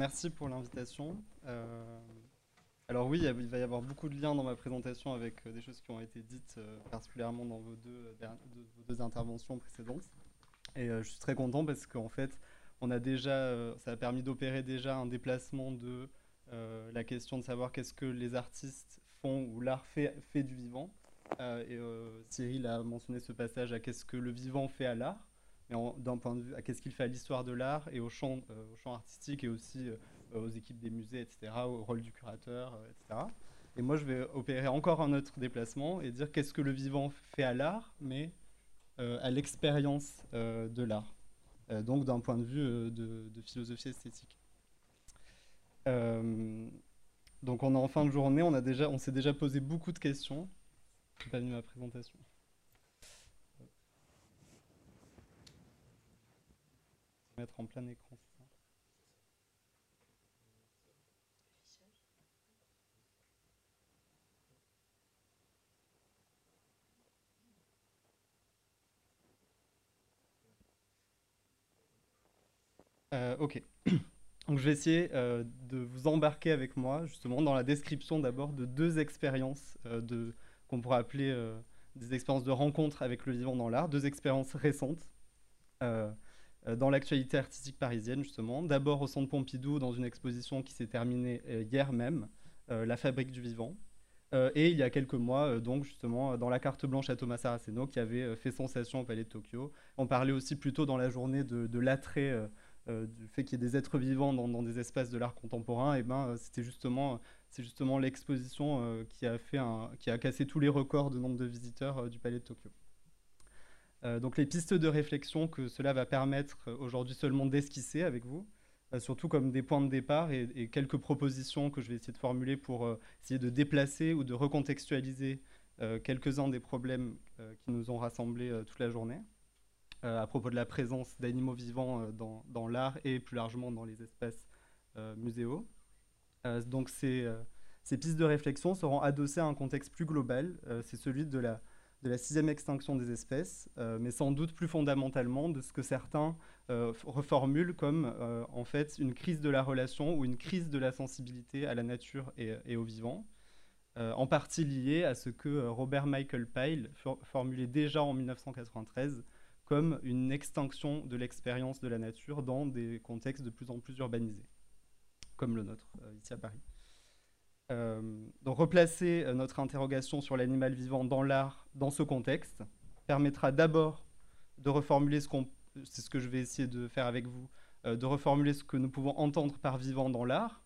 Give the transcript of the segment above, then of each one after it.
merci pour l'invitation. alors oui, il va y avoir beaucoup de liens dans ma présentation avec des choses qui ont été dites particulièrement dans vos deux, interventions précédentes. Et je suis très content parce qu'en fait, on a déjà, ça a permis d'opérer déjà un déplacement de la question de savoir qu'est-ce que les artistes font ou l'art fait, fait du vivant euh, et euh, Cyril a mentionné ce passage à qu'est-ce que le vivant fait à l'art, d'un point de vue à qu'est-ce qu'il fait à l'histoire de l'art et au champ, euh, au champ artistique et aussi aux équipes des musées, etc., au rôle du curateur, etc. Et moi, je vais opérer encore un autre déplacement et dire qu'est-ce que le vivant fait à l'art, mais à l'expérience de l'art. donc d'un point de vue de, philosophie esthétique. donc on est en fin de journée, on, on s'est déjà posé beaucoup de questions pas venu ma présentation. En plein écran. Euh, ok. Donc je vais essayer euh, de vous embarquer avec moi justement dans la description d'abord de deux expériences euh, de qu'on pourrait appeler des expériences de rencontre avec le vivant dans l'art, deux expériences récentes dans l'actualité artistique parisienne, justement. D'abord au Centre Pompidou, dans une exposition qui s'est terminée hier même, La Fabrique du Vivant. et il y a quelques mois, donc justement, dans la carte blanche à Thomas Saraceno, qui avait fait sensation au Palais de Tokyo. On parlait aussi plutôt dans la journée de, l'attrait du fait qu'il y ait des êtres vivants dans, dans des espaces de l'art contemporain. Et ben, c'était justement c'est justement l'exposition euh, qui, a fait qui a cassé tous les records de nombre de visiteurs euh, du Palais de Tokyo. Euh, donc les pistes de réflexion que cela va permettre aujourd'hui seulement d'esquisser avec vous, surtout comme des points de départ et, quelques propositions que je vais essayer de formuler pour essayer de déplacer ou de recontextualiser quelques-uns des problèmes qui nous ont rassemblés toute la journée à propos de la présence d'animaux vivants dans, l'art et plus largement dans les espaces muséaux. Euh, donc ces, euh, pistes de réflexion seront adossées à un contexte plus global, euh, c'est celui de la, de la sixième extinction des espèces, mais sans doute plus fondamentalement de ce que certains reformulent comme en fait une crise de la relation ou une crise de la sensibilité à la nature et, au vivant, en partie liée à ce que Robert Michael Pyle formulait déjà en 1993 comme une extinction de l'expérience de la nature dans des contextes de plus en plus urbanisés comme le nôtre euh, ici à Paris. Euh, donc replacer euh, notre interrogation sur l'animal vivant dans l'art, dans ce contexte, permettra d'abord de reformuler ce c'est ce que je vais essayer de faire avec vous, de reformuler ce que nous pouvons entendre par vivant dans l'art,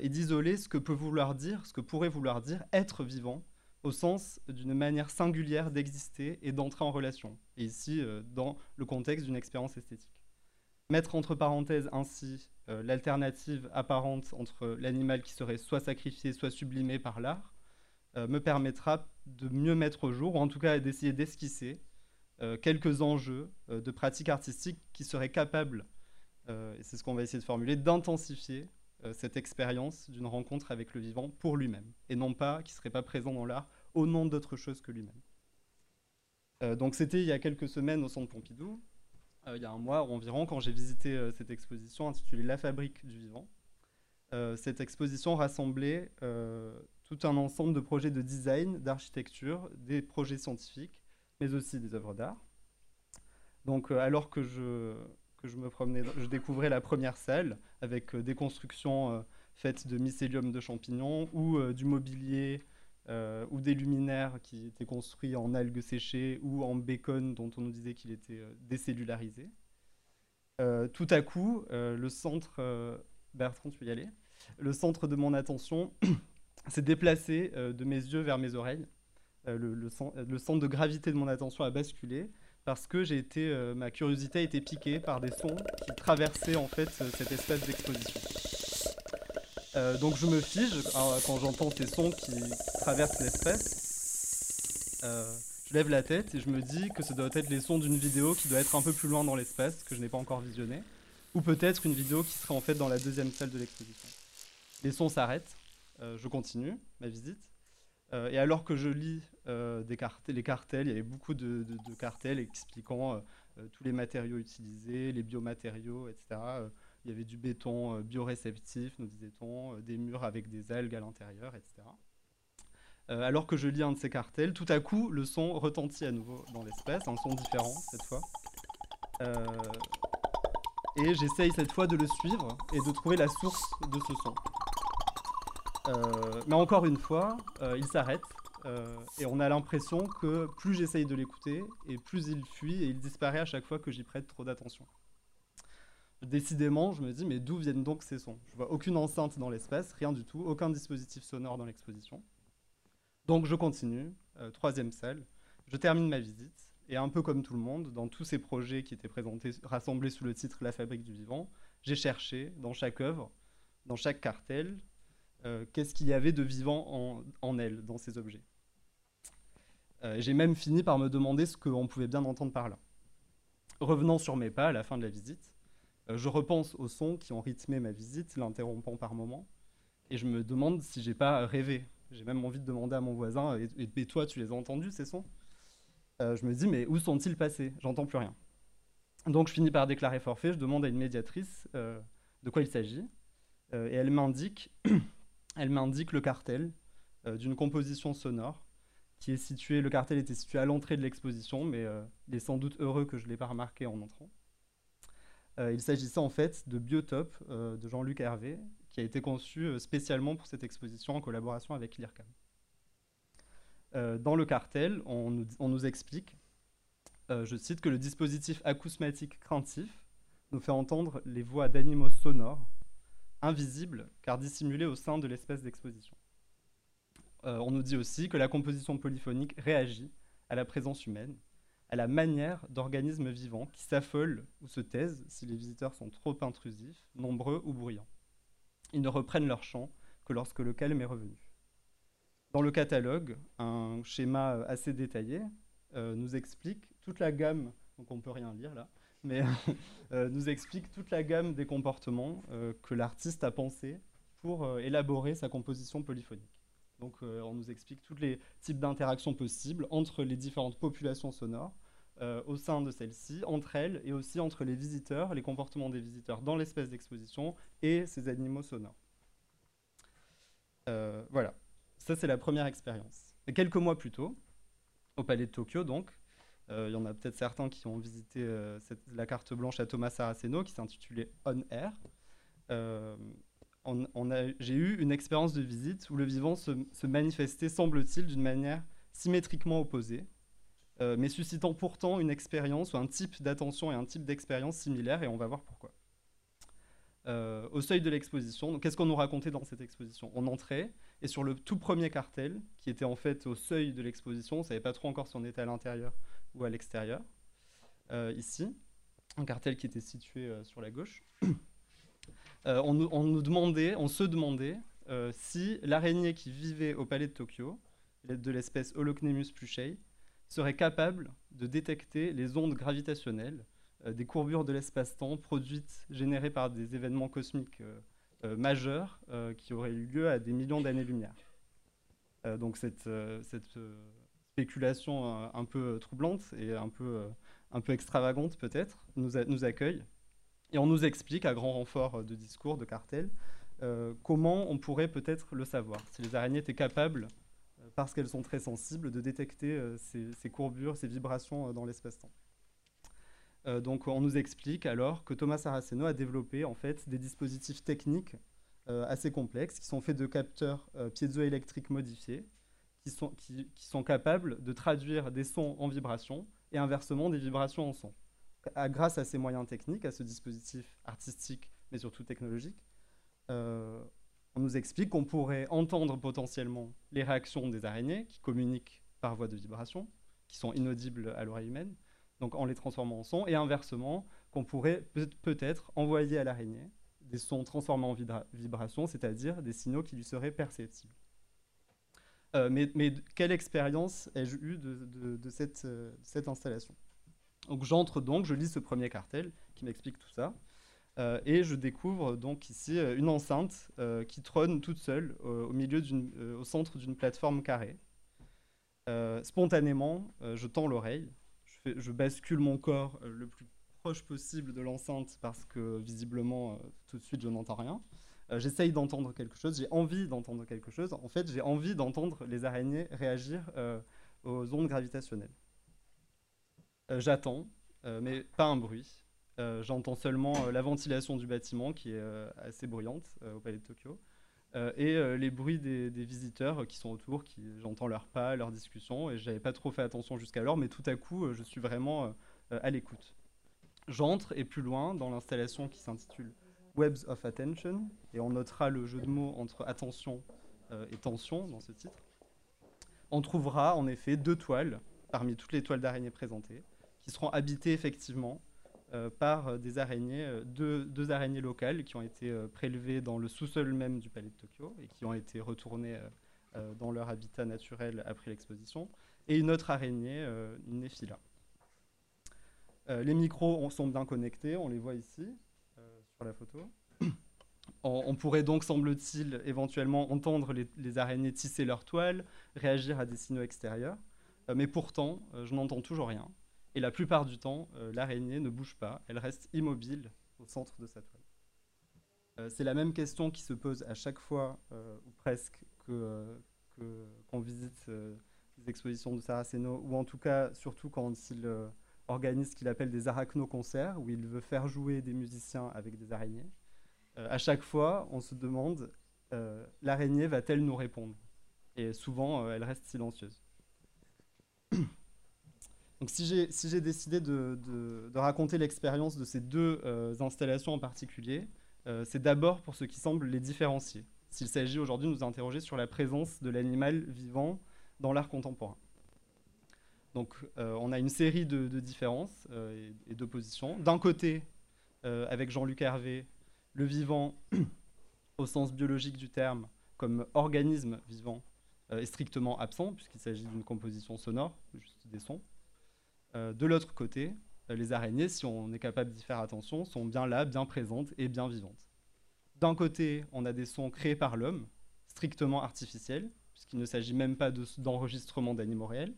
et d'isoler ce que peut vouloir dire, ce que pourrait vouloir dire être vivant, au sens d'une manière singulière d'exister et d'entrer en relation, et ici dans le contexte d'une expérience esthétique. Mettre entre parenthèses ainsi euh, l'alternative apparente entre l'animal qui serait soit sacrifié, soit sublimé par l'art, euh, me permettra de mieux mettre au jour, ou en tout cas d'essayer d'esquisser euh, quelques enjeux de pratiques artistiques qui seraient capables, et c'est ce qu'on va essayer de formuler, d'intensifier cette expérience d'une rencontre avec le vivant pour lui-même, et non pas qui ne serait pas présent dans l'art au nom d'autre chose que lui-même. donc c'était il y a quelques semaines au Centre Pompidou, il y a un mois environ, quand j'ai visité euh, cette exposition intitulée La fabrique du vivant. Euh, cette exposition rassemblait tout un ensemble de projets de design, d'architecture, des projets scientifiques, mais aussi des œuvres d'art. Donc, alors que je, que je me promenais, je découvrais la première salle avec des constructions faites de mycélium de champignons ou du mobilier euh, ou des luminaires qui étaient construits en algues séchées ou en bacon dont on nous disait qu'il était euh, décellularisé. Euh, tout à coup, le centre, Bertrand, tu y le centre de mon attention s'est déplacé de mes yeux vers mes oreilles. Le, le, centre de gravité de mon attention a basculé parce que j'ai été, ma curiosité a été piquée par des sons qui traversaient en fait cet espace d'exposition. Euh, donc je me fige quand j'entends ces sons qui traversent l'espace. Euh, je lève la tête et je me dis que ce doit être les sons d'une vidéo qui doit être un peu plus loin dans l'espace, que je n'ai pas encore visionné. Ou peut-être une vidéo qui serait en fait dans la deuxième salle de l'exposition. Les sons s'arrêtent, euh, je continue ma visite. et alors que je lis les cartels, il y avait beaucoup de, de cartels expliquant tous les matériaux utilisés, les biomatériaux, etc Il y avait du béton bioréceptif, nous disait-on, des murs avec des algues à l'intérieur, etc. alors que je lis un de ces cartels, tout à coup, le son retentit à nouveau dans l'espace, un son différent cette fois. et j'essaye cette fois de le suivre et de trouver la source de ce son. mais encore une fois, il s'arrête euh, et on a l'impression que plus j'essaye de l'écouter, et plus il fuit et il disparaît à chaque fois que j'y prête trop d'attention. Décidément, je me dis, mais d'où viennent donc ces sons? Je vois aucune enceinte dans l'espace, rien du tout, aucun dispositif sonore dans l'exposition. Donc je continue, euh, troisième salle, je termine ma visite, et un peu comme tout le monde, dans tous ces projets qui étaient présentés, rassemblés sous le titre La fabrique du vivant, j'ai cherché dans chaque œuvre, dans chaque cartel, euh, qu'est-ce qu'il y avait de vivant en, elle, dans ces objets. Euh, j'ai même fini par me demander ce qu'on pouvait bien entendre par là. Revenant sur mes pas à la fin de la visite, je repense aux sons qui ont rythmé ma visite, l'interrompant par moments, et je me demande si j'ai pas rêvé. J'ai même envie de demander à mon voisin Et, toi, tu les as entendus ces sons? Euh, Je me dis Mais où sont-ils passés? J'entends plus rien. Donc je finis par déclarer forfait. Je demande à une médiatrice de quoi il s'agit, et elle m'indique, le cartel d'une composition sonore qui est situé, le cartel était situé à l'entrée de l'exposition, mais euh, il est sans doute heureux que je l'ai pas remarqué en entrant. Euh, il s'agissait en fait de Biotope euh, de Jean-Luc Hervé, qui a été conçu spécialement pour cette exposition en collaboration avec l'IRCAM. dans le cartel, on nous, explique, je cite, que le dispositif acousmatique craintif nous fait entendre les voix d'animaux sonores, invisibles car dissimulés au sein de l'espèce d'exposition. Euh, on nous dit aussi que la composition polyphonique réagit à la présence humaine, à la manière d'organismes vivants qui s'affolent ou se taisent si les visiteurs sont trop intrusifs, nombreux ou bruyants. Ils ne reprennent leur chant que lorsque le calme est revenu. Dans le catalogue, un schéma assez détaillé euh, nous explique toute la gamme, donc on peut rien lire là, mais euh, nous explique toute la gamme des comportements que l'artiste a pensé pour élaborer sa composition polyphonique. Donc euh, on nous explique tous les types d'interactions possibles entre les différentes populations sonores, euh, au sein de celles-ci, entre elles, et aussi entre les visiteurs, les comportements des visiteurs dans l'espace d'exposition et ces animaux sonores. Euh, voilà, ça c'est la première expérience. Quelques mois plus tôt, au Palais de Tokyo donc, il y en a peut-être certains qui ont visité la carte blanche à Thomas Saraceno qui s'intitulait On Air j'ai eu une expérience de visite où le vivant se, manifestait, semble-t-il, d'une manière symétriquement opposée, euh, mais suscitant pourtant une expérience ou un type d'attention et un type d'expérience similaire, et on va voir pourquoi. Euh, au seuil de l'exposition, qu'est-ce qu'on nous racontait dans cette exposition? On entrait, et sur le tout premier cartel, qui était en fait au seuil de l'exposition, on ne savait pas trop encore si on était à l'intérieur ou à l'extérieur, euh, ici, un cartel qui était situé sur la gauche. Euh, on, nous demandait, on se demandait si l'araignée qui vivait au palais de Tokyo, de l'espèce Holocnemus pluchei, serait capable de détecter les ondes gravitationnelles euh, des courbures de l'espace-temps produites, générées par des événements cosmiques majeurs qui auraient eu lieu à des millions d'années-lumière. donc cette, spéculation un peu troublante et un peu, un peu extravagante peut-être nous, nous accueille. Et on nous explique, à grand renfort de discours, de cartels, euh, comment on pourrait peut-être le savoir. Si les araignées étaient capables, euh, parce qu'elles sont très sensibles, de détecter euh, ces, courbures, ces vibrations dans l'espace-temps. donc on nous explique alors que Thomas Saraceno a développé en fait des dispositifs techniques assez complexes qui sont faits de capteurs piézoélectriques modifiés qui sont, capables de traduire des sons en vibrations et inversement des vibrations en sons grâce à ces moyens techniques, à ce dispositif artistique, mais surtout technologique, euh, on nous explique qu'on pourrait entendre potentiellement les réactions des araignées qui communiquent par voie de vibration, qui sont inaudibles à l'oreille humaine, donc en les transformant en sons, et inversement, qu'on pourrait peut-être envoyer à l'araignée des sons transformés en vibration, c'est-à-dire des signaux qui lui seraient perceptibles. Euh, mais, quelle expérience ai-je eue de, cette, euh, cette installation? J'entre donc, je lis ce premier cartel qui m'explique tout ça. Euh, et je découvre donc ici euh, une enceinte euh, qui trône toute seule au, milieu au centre d'une plateforme carrée. spontanément, je tends l'oreille, je, je, bascule mon corps le plus proche possible de l'enceinte parce que visiblement, tout de suite, je n'entends rien. J'essaye d'entendre quelque chose, j'ai envie d'entendre quelque chose. En fait, j'ai envie d'entendre les araignées réagir aux ondes gravitationnelles. J'attends, mais pas un bruit. J'entends seulement la ventilation du bâtiment qui est assez bruyante au Palais de Tokyo. Euh, et euh, les bruits des, visiteurs qui sont autour, j'entends leurs pas, leurs discussions, et j'avais pas trop fait attention jusqu'alors, mais tout à coup, euh, je suis vraiment à l'écoute. J'entre et plus loin dans l'installation qui s'intitule Webs of Attention, et on notera le jeu de mots entre attention et tension dans ce titre. On trouvera en effet deux toiles parmi toutes les toiles d'araignées présentées, qui seront habitées effectivement euh, par euh, des araignées, euh, deux, araignées locales qui ont été prélevées dans le sous-sol même du palais de Tokyo et qui ont été retournées dans leur habitat naturel après l'exposition, et une autre araignée, une Nephila. les micros sont bien connectés, on les voit ici sur la photo. On, pourrait donc, semble-t-il, éventuellement entendre les, les, araignées tisser leurs toiles, réagir à des signaux extérieurs. mais pourtant, je n'entends toujours rien. Et la plupart du temps, euh, l'araignée ne bouge pas, elle reste immobile au centre de sa toile. Euh, c'est la même question qui se pose à chaque fois, euh, ou presque, qu'on visite les expositions de Saraceno, ou en tout cas, surtout quand il organise ce qu'il appelle des arachno-concerts, où il veut faire jouer des musiciens avec des araignées. à chaque fois, on se demande, l'araignée va-t-elle nous répondre? Et souvent, elle reste silencieuse. Si j'ai décidé de, raconter l'expérience de ces deux euh, installations en particulier, euh, c'est d'abord pour ce qui semble les différencier, s'il s'agit aujourd'hui de nous interroger sur la présence de l'animal vivant dans l'art contemporain. Donc euh, on a une série de, différences et, d'oppositions. D'un côté, avec Jean-Luc Hervé, le vivant, au sens biologique du terme, comme organisme vivant, est strictement absent, puisqu'il s'agit d'une composition sonore, juste des sons. Euh, de l'autre côté, euh, les araignées, si on est capable d'y faire attention, sont bien là, bien présentes et bien vivantes. D'un côté, on a des sons créés par l'homme, strictement artificiels, puisqu'il ne s'agit même pas d'enregistrement d'animaux réels.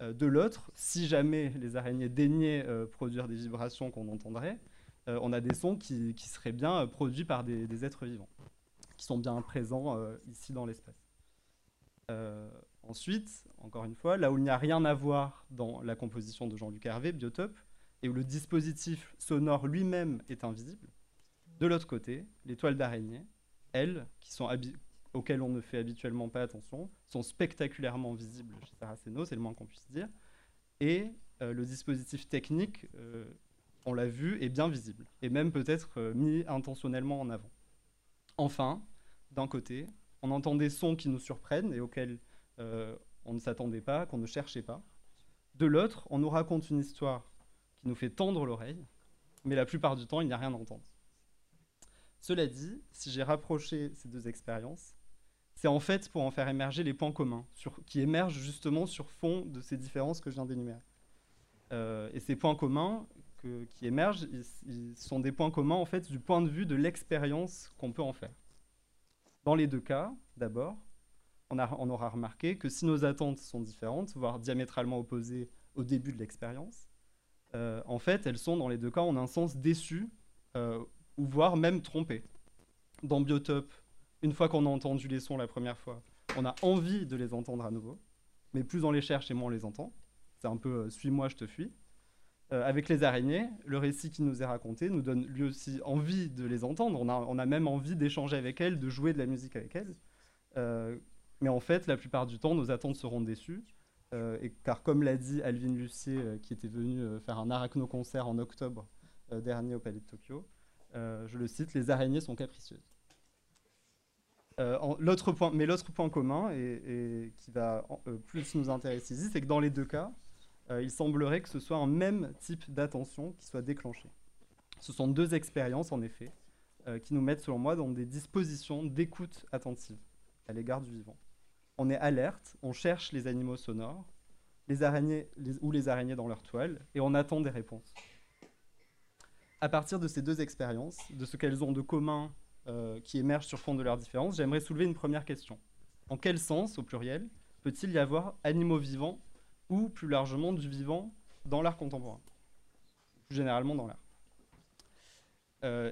Euh, de l'autre, si jamais les araignées daignaient produire des vibrations qu'on entendrait, on a des sons qui, seraient bien produits par des, êtres vivants, qui sont bien présents ici dans l'espace. Ensuite, encore une fois, là où il n'y a rien à voir dans la composition de Jean-Luc Hervé, Biotope, et où le dispositif sonore lui-même est invisible, de l'autre côté, les toiles d'araignée, elles, auxquelles on ne fait habituellement pas attention, sont spectaculairement visibles chez Saraceno, c'est le moins qu'on puisse dire, et euh, le dispositif technique, euh, on l'a vu, est bien visible, et même peut-être euh, mis intentionnellement en avant. Enfin, d'un côté, on entend des sons qui nous surprennent et auxquels euh, on ne s'attendait pas, qu'on ne cherchait pas. De l'autre, on nous raconte une histoire qui nous fait tendre l'oreille, mais la plupart du temps, il n'y a rien à entendre. Cela dit, si j'ai rapproché ces deux expériences, c'est en fait pour en faire émerger les points communs, qui émergent justement sur fond de ces différences que je viens d'énumérer. Euh, et ces points communs qui émergent, ils, sont des points communs en fait du point de vue de l'expérience qu'on peut en faire. Dans les deux cas, d'abord, on, aura remarqué que si nos attentes sont différentes, voire diamétralement opposées au début de l'expérience, euh, en fait, elles sont dans les deux cas en un sens déçues, euh, ou voire même trompées. Dans Biotope, une fois qu'on a entendu les sons la première fois, on a envie de les entendre à nouveau, mais plus on les cherche et moins on les entend. C'est un peu euh, suis-moi, je te fuis. avec les araignées, le récit qui nous est raconté nous donne lui aussi envie de les entendre. On a même envie d'échanger avec elles, de jouer de la musique avec elles. Mais en fait, la plupart du temps, nos attentes seront déçues. Euh, car comme l'a dit Alvin Lucier, euh, qui était venu euh, faire un arachno-concert en octobre dernier au Palais de Tokyo, je le cite, les araignées sont capricieuses. point, mais l'autre point commun, et, qui va plus nous intéresser ici, c'est que dans les deux cas, il semblerait que ce soit un même type d'attention qui soit déclenché. Ce sont deux expériences, en effet, qui nous mettent, selon moi, dans des dispositions d'écoute attentive à l'égard du vivant on est alerte, on cherche les animaux sonores, les araignées ou les araignées dans leur toile, et on attend des réponses. À partir de ces deux expériences, de ce qu'elles ont de commun euh, qui émergent sur fond de leurs différences, j'aimerais soulever une première question. En quel sens, au pluriel, peut-il y avoir animaux vivants ou plus largement du vivant dans l'art contemporain? Plus généralement dans l'art.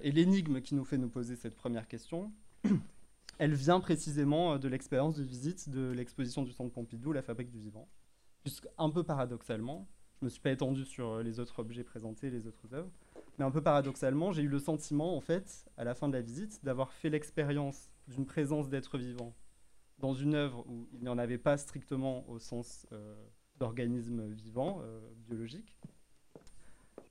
et l'énigme qui nous fait nous poser cette première question, elle vient précisément de l'expérience de visite de l'exposition du Centre Pompidou, la fabrique du vivant. Un peu paradoxalement, je ne me suis pas étendu sur les autres objets présentés, les autres œuvres, mais un peu paradoxalement, j'ai eu le sentiment, en fait, à la fin de la visite, d'avoir fait l'expérience d'une présence d'êtres vivants dans une œuvre où il n'y en avait pas strictement au sens euh, d'organisme vivant, euh, biologique.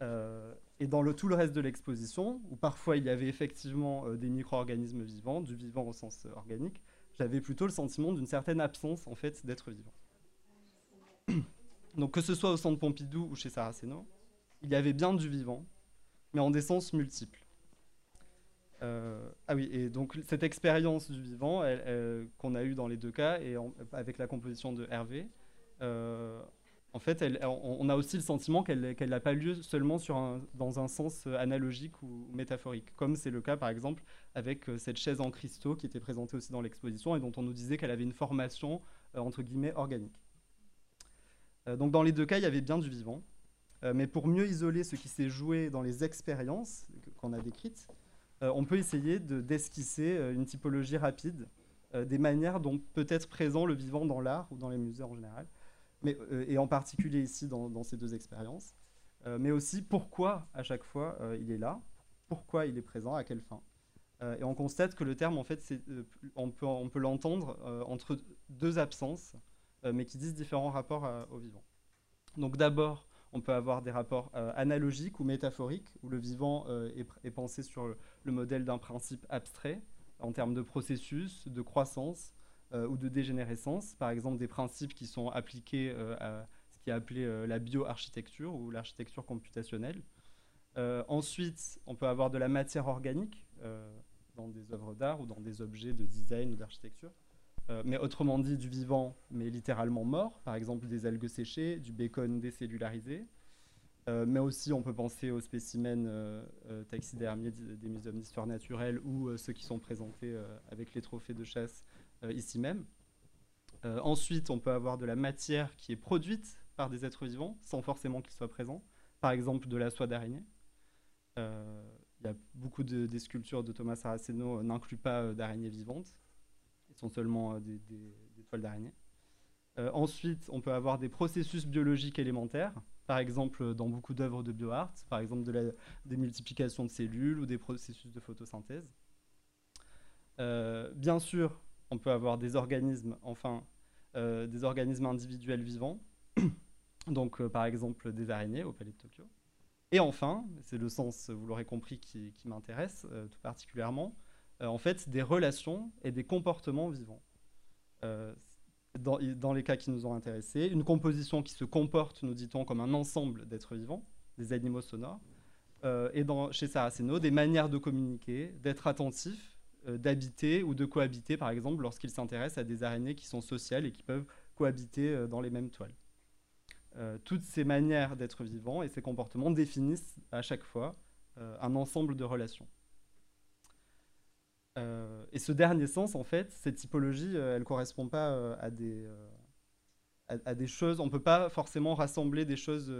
Euh, et dans le, tout le reste de l'exposition, où parfois il y avait effectivement des micro-organismes vivants, du vivant au sens organique, j'avais plutôt le sentiment d'une certaine absence en fait d'êtres vivants. Donc que ce soit au centre Pompidou ou chez Saraceno, il y avait bien du vivant, mais en des sens multiples. Euh, ah oui, et donc cette expérience du vivant qu'on a eue dans les deux cas, et avec la composition de Hervé, euh, en fait, on, a aussi le sentiment qu'elle n'a pas lieu seulement dans un sens analogique ou métaphorique, comme c'est le cas par exemple avec euh, cette chaise en cristaux qui était présentée aussi dans l'exposition et dont on nous disait qu'elle avait une formation entre guillemets organique. donc dans les deux cas, il y avait bien du vivant, mais pour mieux isoler ce qui s'est joué dans les expériences qu'on a décrites, euh, on peut essayer d'esquisser euh, une typologie rapide euh, des manières dont peut être présent le vivant dans l'art ou dans les musées en général, mais, et en particulier ici dans, ces deux expériences, mais aussi pourquoi à chaque fois il est là, pourquoi il est présent, à quelle fin? et on constate que le terme, en fait, on peut, l'entendre entre deux absences, mais qui disent différents rapports au vivant. Donc d'abord, on peut avoir des rapports euh, analogiques ou métaphoriques, où le vivant euh, est, pensé sur le, modèle d'un principe abstrait, en termes de processus, de croissance euh, ou de dégénérescence. Par exemple, des principes qui sont appliqués à ce qui est appelé la bioarchitecture ou l'architecture computationnelle. ensuite, on peut avoir de la matière organique dans des œuvres d'art ou dans des objets de design ou d'architecture. Euh, mais autrement dit du vivant, mais littéralement mort, par exemple des algues séchées, du bacon décellularisé. Euh, mais aussi, on peut penser aux spécimens euh, taxidermiés des muséums d'histoire naturelle ou ceux qui sont présentés avec les trophées de chasse ici même. ensuite, on peut avoir de la matière qui est produite par des êtres vivants sans forcément qu'ils soient présents. Par exemple, de la soie d'araignée. Il y a beaucoup de, des sculptures de Thomas Saraceno n'incluent pas d'araignées vivantes sont seulement euh, des, toiles d'araignée. Euh, ensuite, on peut avoir des processus biologiques élémentaires, par exemple dans beaucoup d'œuvres de bioart, par exemple des multiplications de cellules ou des processus de photosynthèse. Euh, bien sûr, on peut avoir des organismes, enfin, des organismes individuels vivants, donc par exemple des araignées au Palais de Tokyo. Et enfin, c'est le sens, vous l'aurez compris, qui, m'intéresse tout particulièrement, euh, en fait des relations et des comportements vivants. Euh, dans, les cas qui nous ont intéressés, une composition qui se comporte, nous dit-on, comme un ensemble d'êtres vivants, des animaux sonores, euh, et chez Saraceno, des manières de communiquer, d'être attentif, d'habiter ou de cohabiter, par exemple, lorsqu'il s'intéresse à des araignées qui sont sociales et qui peuvent cohabiter dans les mêmes toiles. toutes ces manières d'être vivants et ces comportements définissent à chaque fois un ensemble de relations. Euh, et ce dernier sens, en fait, cette typologie, euh, elle ne correspond pas euh, à des, à, des choses. On ne peut pas forcément rassembler des choses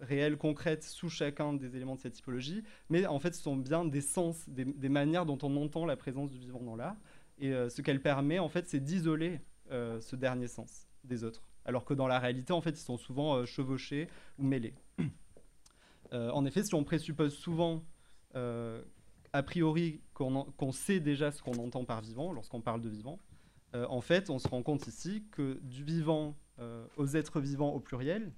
réelles, concrètes, sous chacun des éléments de cette typologie, mais en fait, ce sont bien des sens, des, manières dont on entend la présence du vivant dans l'art. Et ce qu'elle permet, en fait, c'est d'isoler ce dernier sens des autres. Alors que dans la réalité, en fait, ils sont souvent chevauchés ou mêlés. en effet, si on présuppose souvent a priori qu'on sait déjà ce qu'on entend par vivant lorsqu'on parle de vivant, euh, en fait, on se rend compte ici que du vivant euh, aux êtres vivants au pluriel,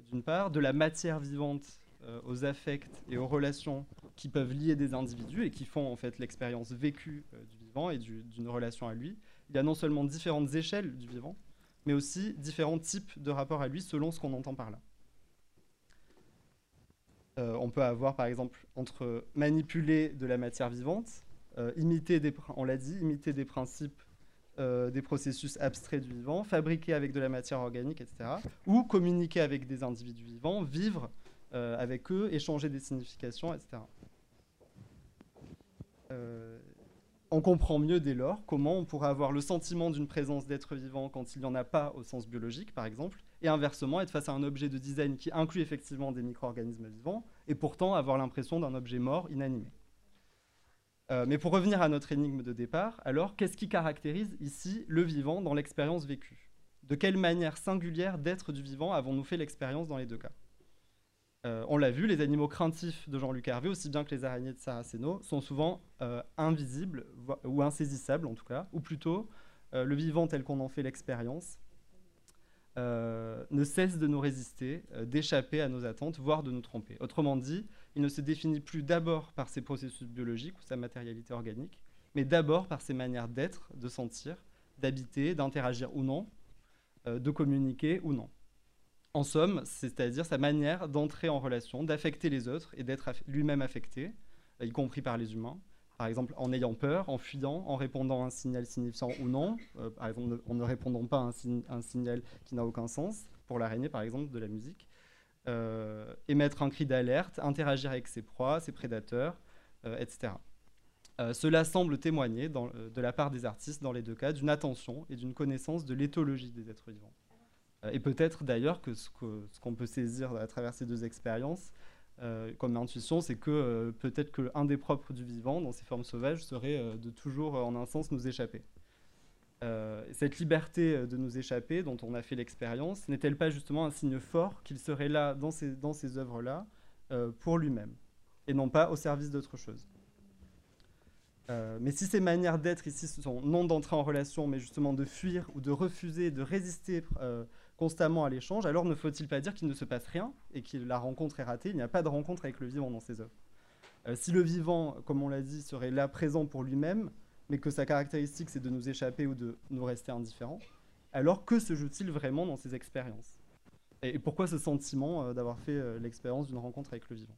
d'une part, de la matière vivante euh, aux affects et aux relations qui peuvent lier des individus et qui font en fait l'expérience vécue du vivant et d'une relation à lui, il y a non seulement différentes échelles du vivant, mais aussi différents types de rapports à lui selon ce qu'on entend par là. Euh, on peut avoir par exemple entre manipuler de la matière vivante, euh, imiter des, on l'a dit, imiter des principes, euh, des processus abstraits du vivant, fabriquer avec de la matière organique, etc. Ou communiquer avec des individus vivants, vivre avec eux, échanger des significations, etc. on comprend mieux dès lors comment on pourrait avoir le sentiment d'une présence d'être vivant quand il n'y en a pas au sens biologique, par exemple, et inversement, être face à un objet de design qui inclut effectivement des micro-organismes vivants, et pourtant avoir l'impression d'un objet mort, inanimé. Euh, mais pour revenir à notre énigme de départ, alors qu'est-ce qui caractérise ici le vivant dans l'expérience vécue? De quelle manière singulière d'être du vivant avons-nous fait l'expérience dans les deux cas? Euh, On l'a vu, les animaux craintifs de Jean-Luc Hervé, aussi bien que les araignées de Saraceno, sont souvent euh, invisibles, ou insaisissables en tout cas, ou plutôt le vivant tel qu'on en fait l'expérience ne cesse de nous résister, d'échapper à nos attentes, voire de nous tromper. Autrement dit, il ne se définit plus d'abord par ses processus biologiques ou sa matérialité organique, mais d'abord par ses manières d'être, de sentir, d'habiter, d'interagir ou non, euh, de communiquer ou non. En somme, c'est-à-dire sa manière d'entrer en relation, d'affecter les autres et d'être lui-même affecté, y compris par les humains. Par exemple, en ayant peur, en fuyant, en répondant à un signal signifiant ou non, euh, par exemple en ne répondant pas à un, signal qui n'a aucun sens, pour l'araignée par exemple, de la musique, euh, émettre un cri d'alerte, interagir avec ses proies, ses prédateurs, euh, etc. Cela semble témoigner de la part des artistes, dans les deux cas, d'une attention et d'une connaissance de l'éthologie des êtres vivants. et peut-être d'ailleurs que ce qu'on peut saisir à travers ces deux expériences, comme intuition, c'est que peut-être qu'un des propres du vivant, dans ses formes sauvages, serait de toujours, en un sens, nous échapper. Euh, cette liberté euh, de nous échapper, dont on a fait l'expérience, n'est-elle pas justement un signe fort qu'il serait là, dans ces, dans ces œuvres-là, euh, pour lui-même, et non pas au service d'autre chose? Mais si ces manières d'être ici sont non d'entrer en relation, mais justement de fuir ou de refuser, de résister constamment à l'échange, alors ne faut-il pas dire qu'il ne se passe rien et que la rencontre est ratée Il n'y a pas de rencontre avec le vivant dans ces œuvres. si le vivant, comme on l'a dit, serait là présent pour lui-même, mais que sa caractéristique c'est de nous échapper ou de nous rester indifférents, alors que se joue-t-il vraiment dans ces expériences? Et pourquoi ce sentiment euh, d'avoir fait euh, l'expérience d'une rencontre avec le vivant?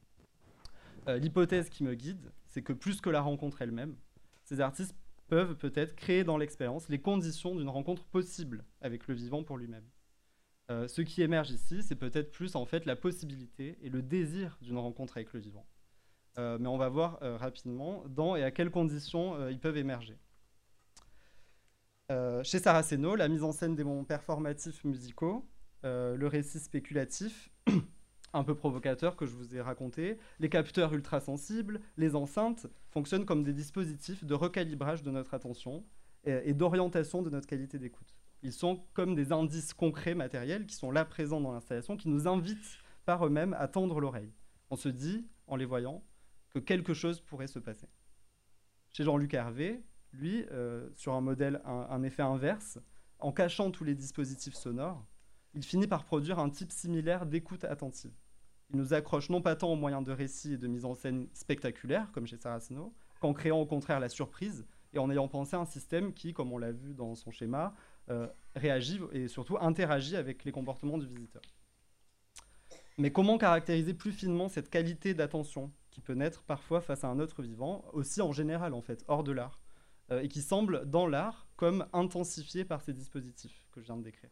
Euh, L'hypothèse qui me guide, c'est que plus que la rencontre elle-même, ces artistes peuvent peut-être créer dans l'expérience les conditions d'une rencontre possible avec le vivant pour lui-même. Ce qui émerge ici, c'est peut-être plus en fait la possibilité et le désir d'une rencontre avec le vivant. Euh, mais on va voir euh, rapidement dans et à quelles conditions euh, ils peuvent émerger. chez Saraceno, la mise en scène des moments performatifs musicaux, le récit spéculatif, un peu provocateur que je vous ai raconté, les capteurs ultrasensibles, les enceintes fonctionnent comme des dispositifs de recalibrage de notre attention et, d'orientation de notre qualité d'écoute. Ils sont comme des indices concrets matériels qui sont là présents dans l'installation, qui nous invitent par eux-mêmes à tendre l'oreille. On se dit, en les voyant, que quelque chose pourrait se passer. Chez Jean-Luc Hervé, lui, euh, sur un modèle, un, effet inverse, en cachant tous les dispositifs sonores, il finit par produire un type similaire d'écoute attentive. Il nous accroche non pas tant aux moyens de récit et de mise en scène spectaculaire, comme chez Saraceno, qu'en créant au contraire la surprise et en ayant pensé un système qui, comme on l'a vu dans son schéma, réagit et surtout interagit avec les comportements du visiteur. Mais comment caractériser plus finement cette qualité d'attention qui peut naître parfois face à un autre vivant, aussi en général en fait, hors de l'art, euh, et qui semble dans l'art comme intensifié par ces dispositifs que je viens de décrire?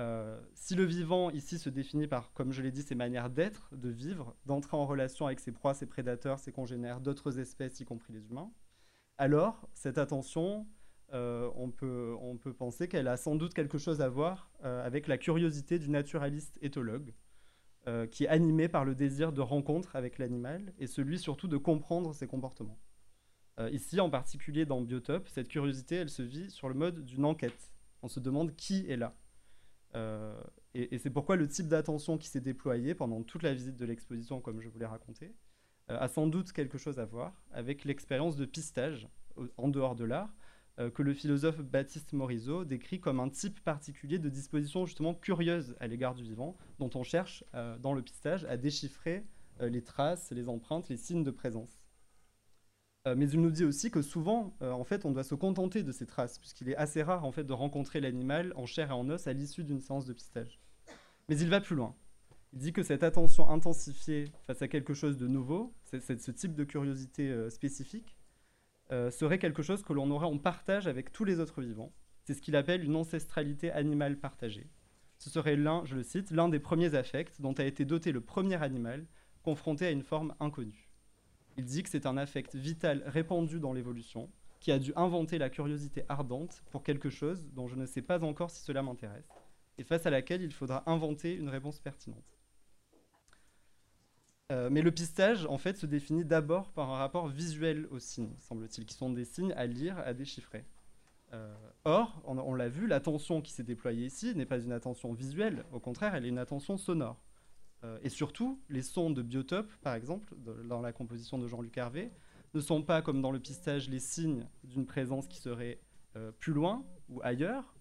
Euh, si le vivant ici se définit par, comme je l'ai dit, ses manières d'être, de vivre, d'entrer en relation avec ses proies, ses prédateurs, ses congénères, d'autres espèces, y compris les humains, alors cette attention, euh, on, peut, penser qu'elle a sans doute quelque chose à voir avec la curiosité du naturaliste éthologue, euh, qui est animé par le désir de rencontre avec l'animal et celui surtout de comprendre ses comportements. Euh, ici, en particulier dans Biotope, cette curiosité, elle se vit sur le mode d'une enquête. On se demande qui est là. Euh, et, c'est pourquoi le type d'attention qui s'est déployé pendant toute la visite de l'exposition, comme je vous l'ai raconté, a sans doute quelque chose à voir avec l'expérience de pistage en dehors de l'art, euh, que le philosophe Baptiste Morisot décrit comme un type particulier de disposition justement curieuse à l'égard du vivant, dont on cherche euh, dans le pistage à déchiffrer euh, les traces, les empreintes, les signes de présence. mais il nous dit aussi que souvent, en fait, on doit se contenter de ces traces, puisqu'il est assez rare en fait de rencontrer l'animal en chair et en os à l'issue d'une séance de pistage. Mais il va plus loin. Il dit que cette attention intensifiée face à quelque chose de nouveau, c'est ce type de curiosité spécifique, euh, serait quelque chose que l'on aurait en partage avec tous les autres vivants. C'est ce qu'il appelle une ancestralité animale partagée. Ce serait l'un, je le cite, l'un des premiers affects dont a été doté le premier animal confronté à une forme inconnue. Il dit que c'est un affect vital répandu dans l'évolution, qui a dû inventer la curiosité ardente pour quelque chose dont je ne sais pas encore si cela m'intéresse, et face à laquelle il faudra inventer une réponse pertinente. Euh, mais le pistage, en fait, se définit d'abord par un rapport visuel aux signes, semble-t-il, qui sont des signes à lire, à déchiffrer. Euh, or, on, l'a vu, l'attention qui s'est déployée ici n'est pas une attention visuelle, au contraire, elle est une attention sonore. Euh, et surtout, les sons de biotope, par exemple, dans la composition de Jean-Luc Hervé, ne sont pas, comme dans le pistage, les signes d'une présence qui serait plus loin ou ailleurs,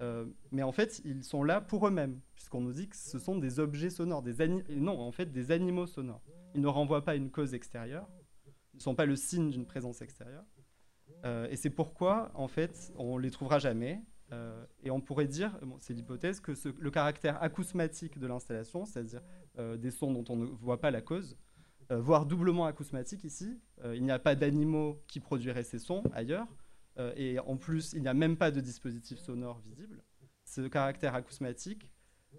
euh, mais en fait, ils sont là pour eux-mêmes, puisqu'on nous dit que ce sont des objets sonores, des non, en fait, des animaux sonores. Ils ne renvoient pas une cause extérieure, ils ne sont pas le signe d'une présence extérieure. Euh, et c'est pourquoi, en fait, on les trouvera jamais. Euh, et on pourrait dire, c'est l'hypothèse, que le caractère acousmatique de l'installation, c'est-à-dire des sons dont on ne voit pas la cause, voire doublement acousmatique ici, il n'y a pas d'animaux qui produiraient ces sons ailleurs, euh, et en plus, il n'y a même pas de dispositif sonore visible. Ce caractère acousmatique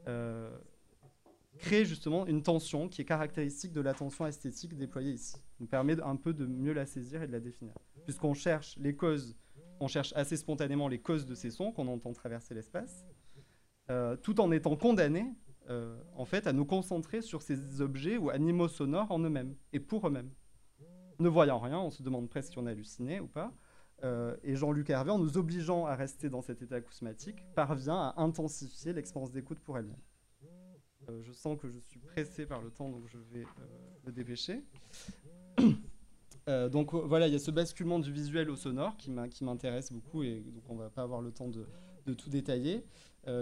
euh, crée justement une tension qui est caractéristique de l'attention esthétique déployée ici. nous permet un peu de mieux la saisir et de la définir. Puisqu'on cherche les causes, on cherche assez spontanément les causes de ces sons qu'on entend traverser l'espace, euh, tout en étant condamné en fait à nous concentrer sur ces objets ou animaux sonores en eux-mêmes et pour eux-mêmes. Ne voyant rien, on se demande presque si on a halluciné ou pas. Euh, et Jean-Luc Hervé, en nous obligeant à rester dans cet état acousmatique, parvient à intensifier l'expérience d'écoute pour elle-même. Euh, je sens que je suis pressé par le temps, donc je vais euh, me dépêcher. donc voilà, il y a ce basculement du visuel au sonore qui m'intéresse beaucoup, et donc on ne va pas avoir le temps de, tout détailler,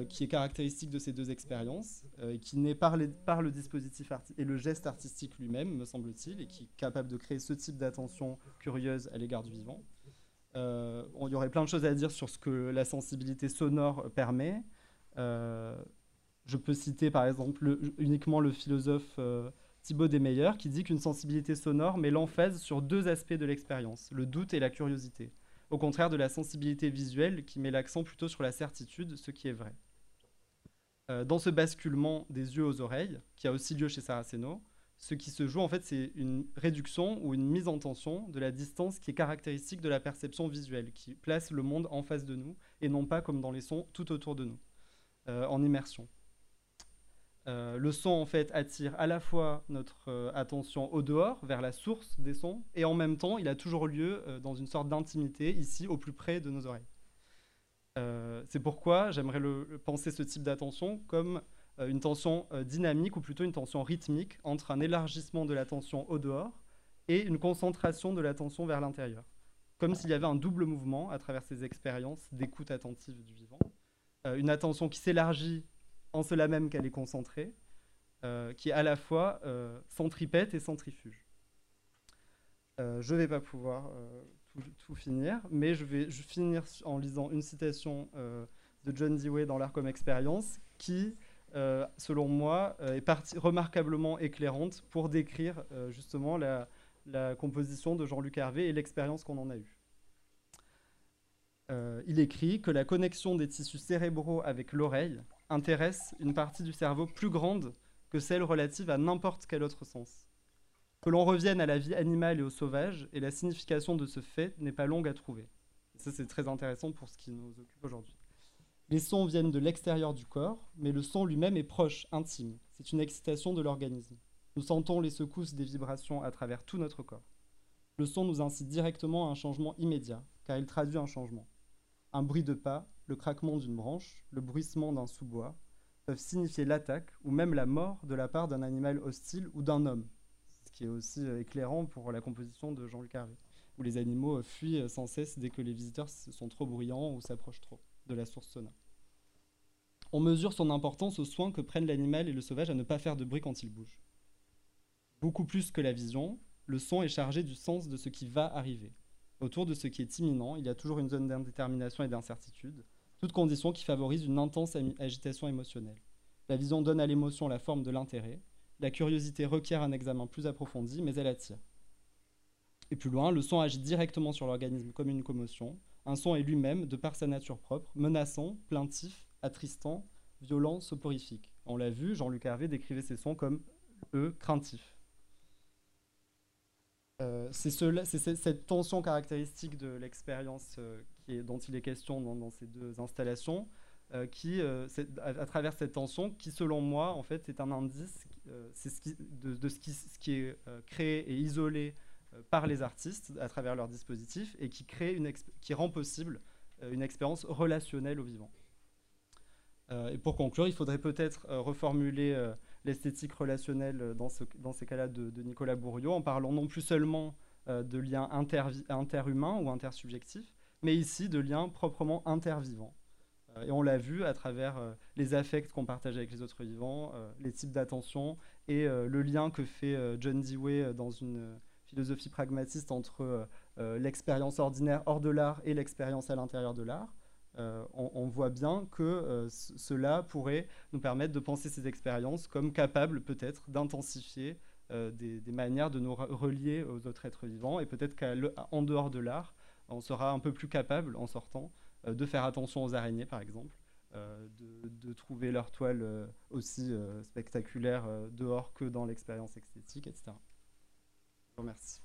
qui est caractéristique de ces deux expériences, qui naît par, par, le dispositif et le geste artistique lui-même, me semble-t-il, et qui est capable de créer ce type d'attention curieuse à l'égard du vivant. Euh, il y aurait plein de choses à dire sur ce que la sensibilité sonore permet. Euh, je peux citer par exemple uniquement le philosophe euh, Thibaut Desmeyer qui dit qu'une sensibilité sonore met l'emphase sur deux aspects de l'expérience, le doute et la curiosité, au contraire de la sensibilité visuelle qui met l'accent plutôt sur la certitude, ce qui est vrai. dans ce basculement des yeux aux oreilles, qui a aussi lieu chez Saraceno, ce qui se joue, en fait, c'est une réduction ou une mise en tension de la distance qui est caractéristique de la perception visuelle, qui place le monde en face de nous et non pas comme dans les sons tout autour de nous, euh, en immersion. Euh, le son, en fait, attire à la fois notre euh, attention au dehors, vers la source des sons, et en même temps, il a toujours lieu dans une sorte d'intimité, ici, au plus près de nos oreilles. c'est pourquoi j'aimerais penser ce type d'attention comme une tension euh, dynamique ou plutôt une tension rythmique entre un élargissement de l'attention au dehors et une concentration de l'attention vers l'intérieur. Comme s'il y avait un double mouvement à travers ces expériences d'écoute attentive du vivant. Euh, une attention qui s'élargit en cela même qu'elle est concentrée, qui est à la fois centripète et centrifuge. je ne vais pas pouvoir tout, finir, mais je vais finir en lisant une citation de John Dewey dans l'art comme expérience, qui euh, selon moi, euh, est remarquablement éclairante pour décrire euh, justement la, composition de Jean-Luc Hervé et l'expérience qu'on en a eue. il écrit que la connexion des tissus cérébraux avec l'oreille intéresse une partie du cerveau plus grande que celle relative à n'importe quel autre sens. Que l'on revienne à la vie animale et au sauvage, et la signification de ce fait n'est pas longue à trouver. ça, c'est très intéressant pour ce qui nous occupe aujourd'hui. Les sons viennent de l'extérieur du corps, mais le son lui-même est proche, intime. C'est une excitation de l'organisme. Nous sentons les secousses des vibrations à travers tout notre corps. Le son nous incite directement à un changement immédiat, car il traduit un changement. Un bruit de pas, le craquement d'une branche, le bruissement d'un sous-bois peuvent signifier l'attaque ou même la mort de la part d'un animal hostile ou d'un homme, ce qui est aussi euh, éclairant pour la composition de Jean-Luc Harvey, où les animaux fuient euh, sans cesse dès que les visiteurs sont trop bruyants ou s'approchent trop de la source sonore. On mesure son importance au soin que prennent l'animal et le sauvage à ne pas faire de bruit quand il bouge. Beaucoup plus que la vision, le son est chargé du sens de ce qui va arriver. Autour de ce qui est imminent, il y a toujours une zone d'indétermination et d'incertitude, toute condition qui favorise une intense agitation émotionnelle. La vision donne à l'émotion la forme de l'intérêt, la curiosité requiert un examen plus approfondi, mais elle attire. Et plus loin, le son agit directement sur l'organisme comme une commotion, un son est lui-même, de par sa nature propre, menaçant, plaintif, attristant, violent, soporifique. On l'a vu, Jean-Luc Hervé décrivait ces sons comme eux craintifs. Euh, c'est cette tension caractéristique de l'expérience euh, dont il est question dans, ces deux installations qui, à, travers cette tension, qui selon moi, en fait, est un indice, de, ce, qui, est créé et isolé par les artistes à travers leur dispositif et qui, crée une qui rend possible une expérience relationnelle au vivant. et pour conclure, il faudrait peut-être reformuler l'esthétique relationnelle dans, ce, ces cas-là de, Nicolas Bourriot en parlant non plus seulement de liens interhumains ou intersubjectifs, mais ici de liens proprement intervivants. Euh, et on l'a vu à travers euh, les affects qu'on partage avec les autres vivants, euh, les types d'attention et le lien que fait John Dewey dans une philosophie pragmatiste entre l'expérience ordinaire hors de l'art et l'expérience à l'intérieur de l'art. on, voit bien que cela pourrait nous permettre de penser ces expériences comme capables peut-être d'intensifier des, manières de nous relier aux autres êtres vivants et peut-être qu'en dehors de l'art, on sera un peu plus capable en sortant euh, de faire attention aux araignées, par exemple, euh, de, trouver leur toile euh, aussi spectaculaire dehors que dans l'expérience esthétique, etc. Vous remercie.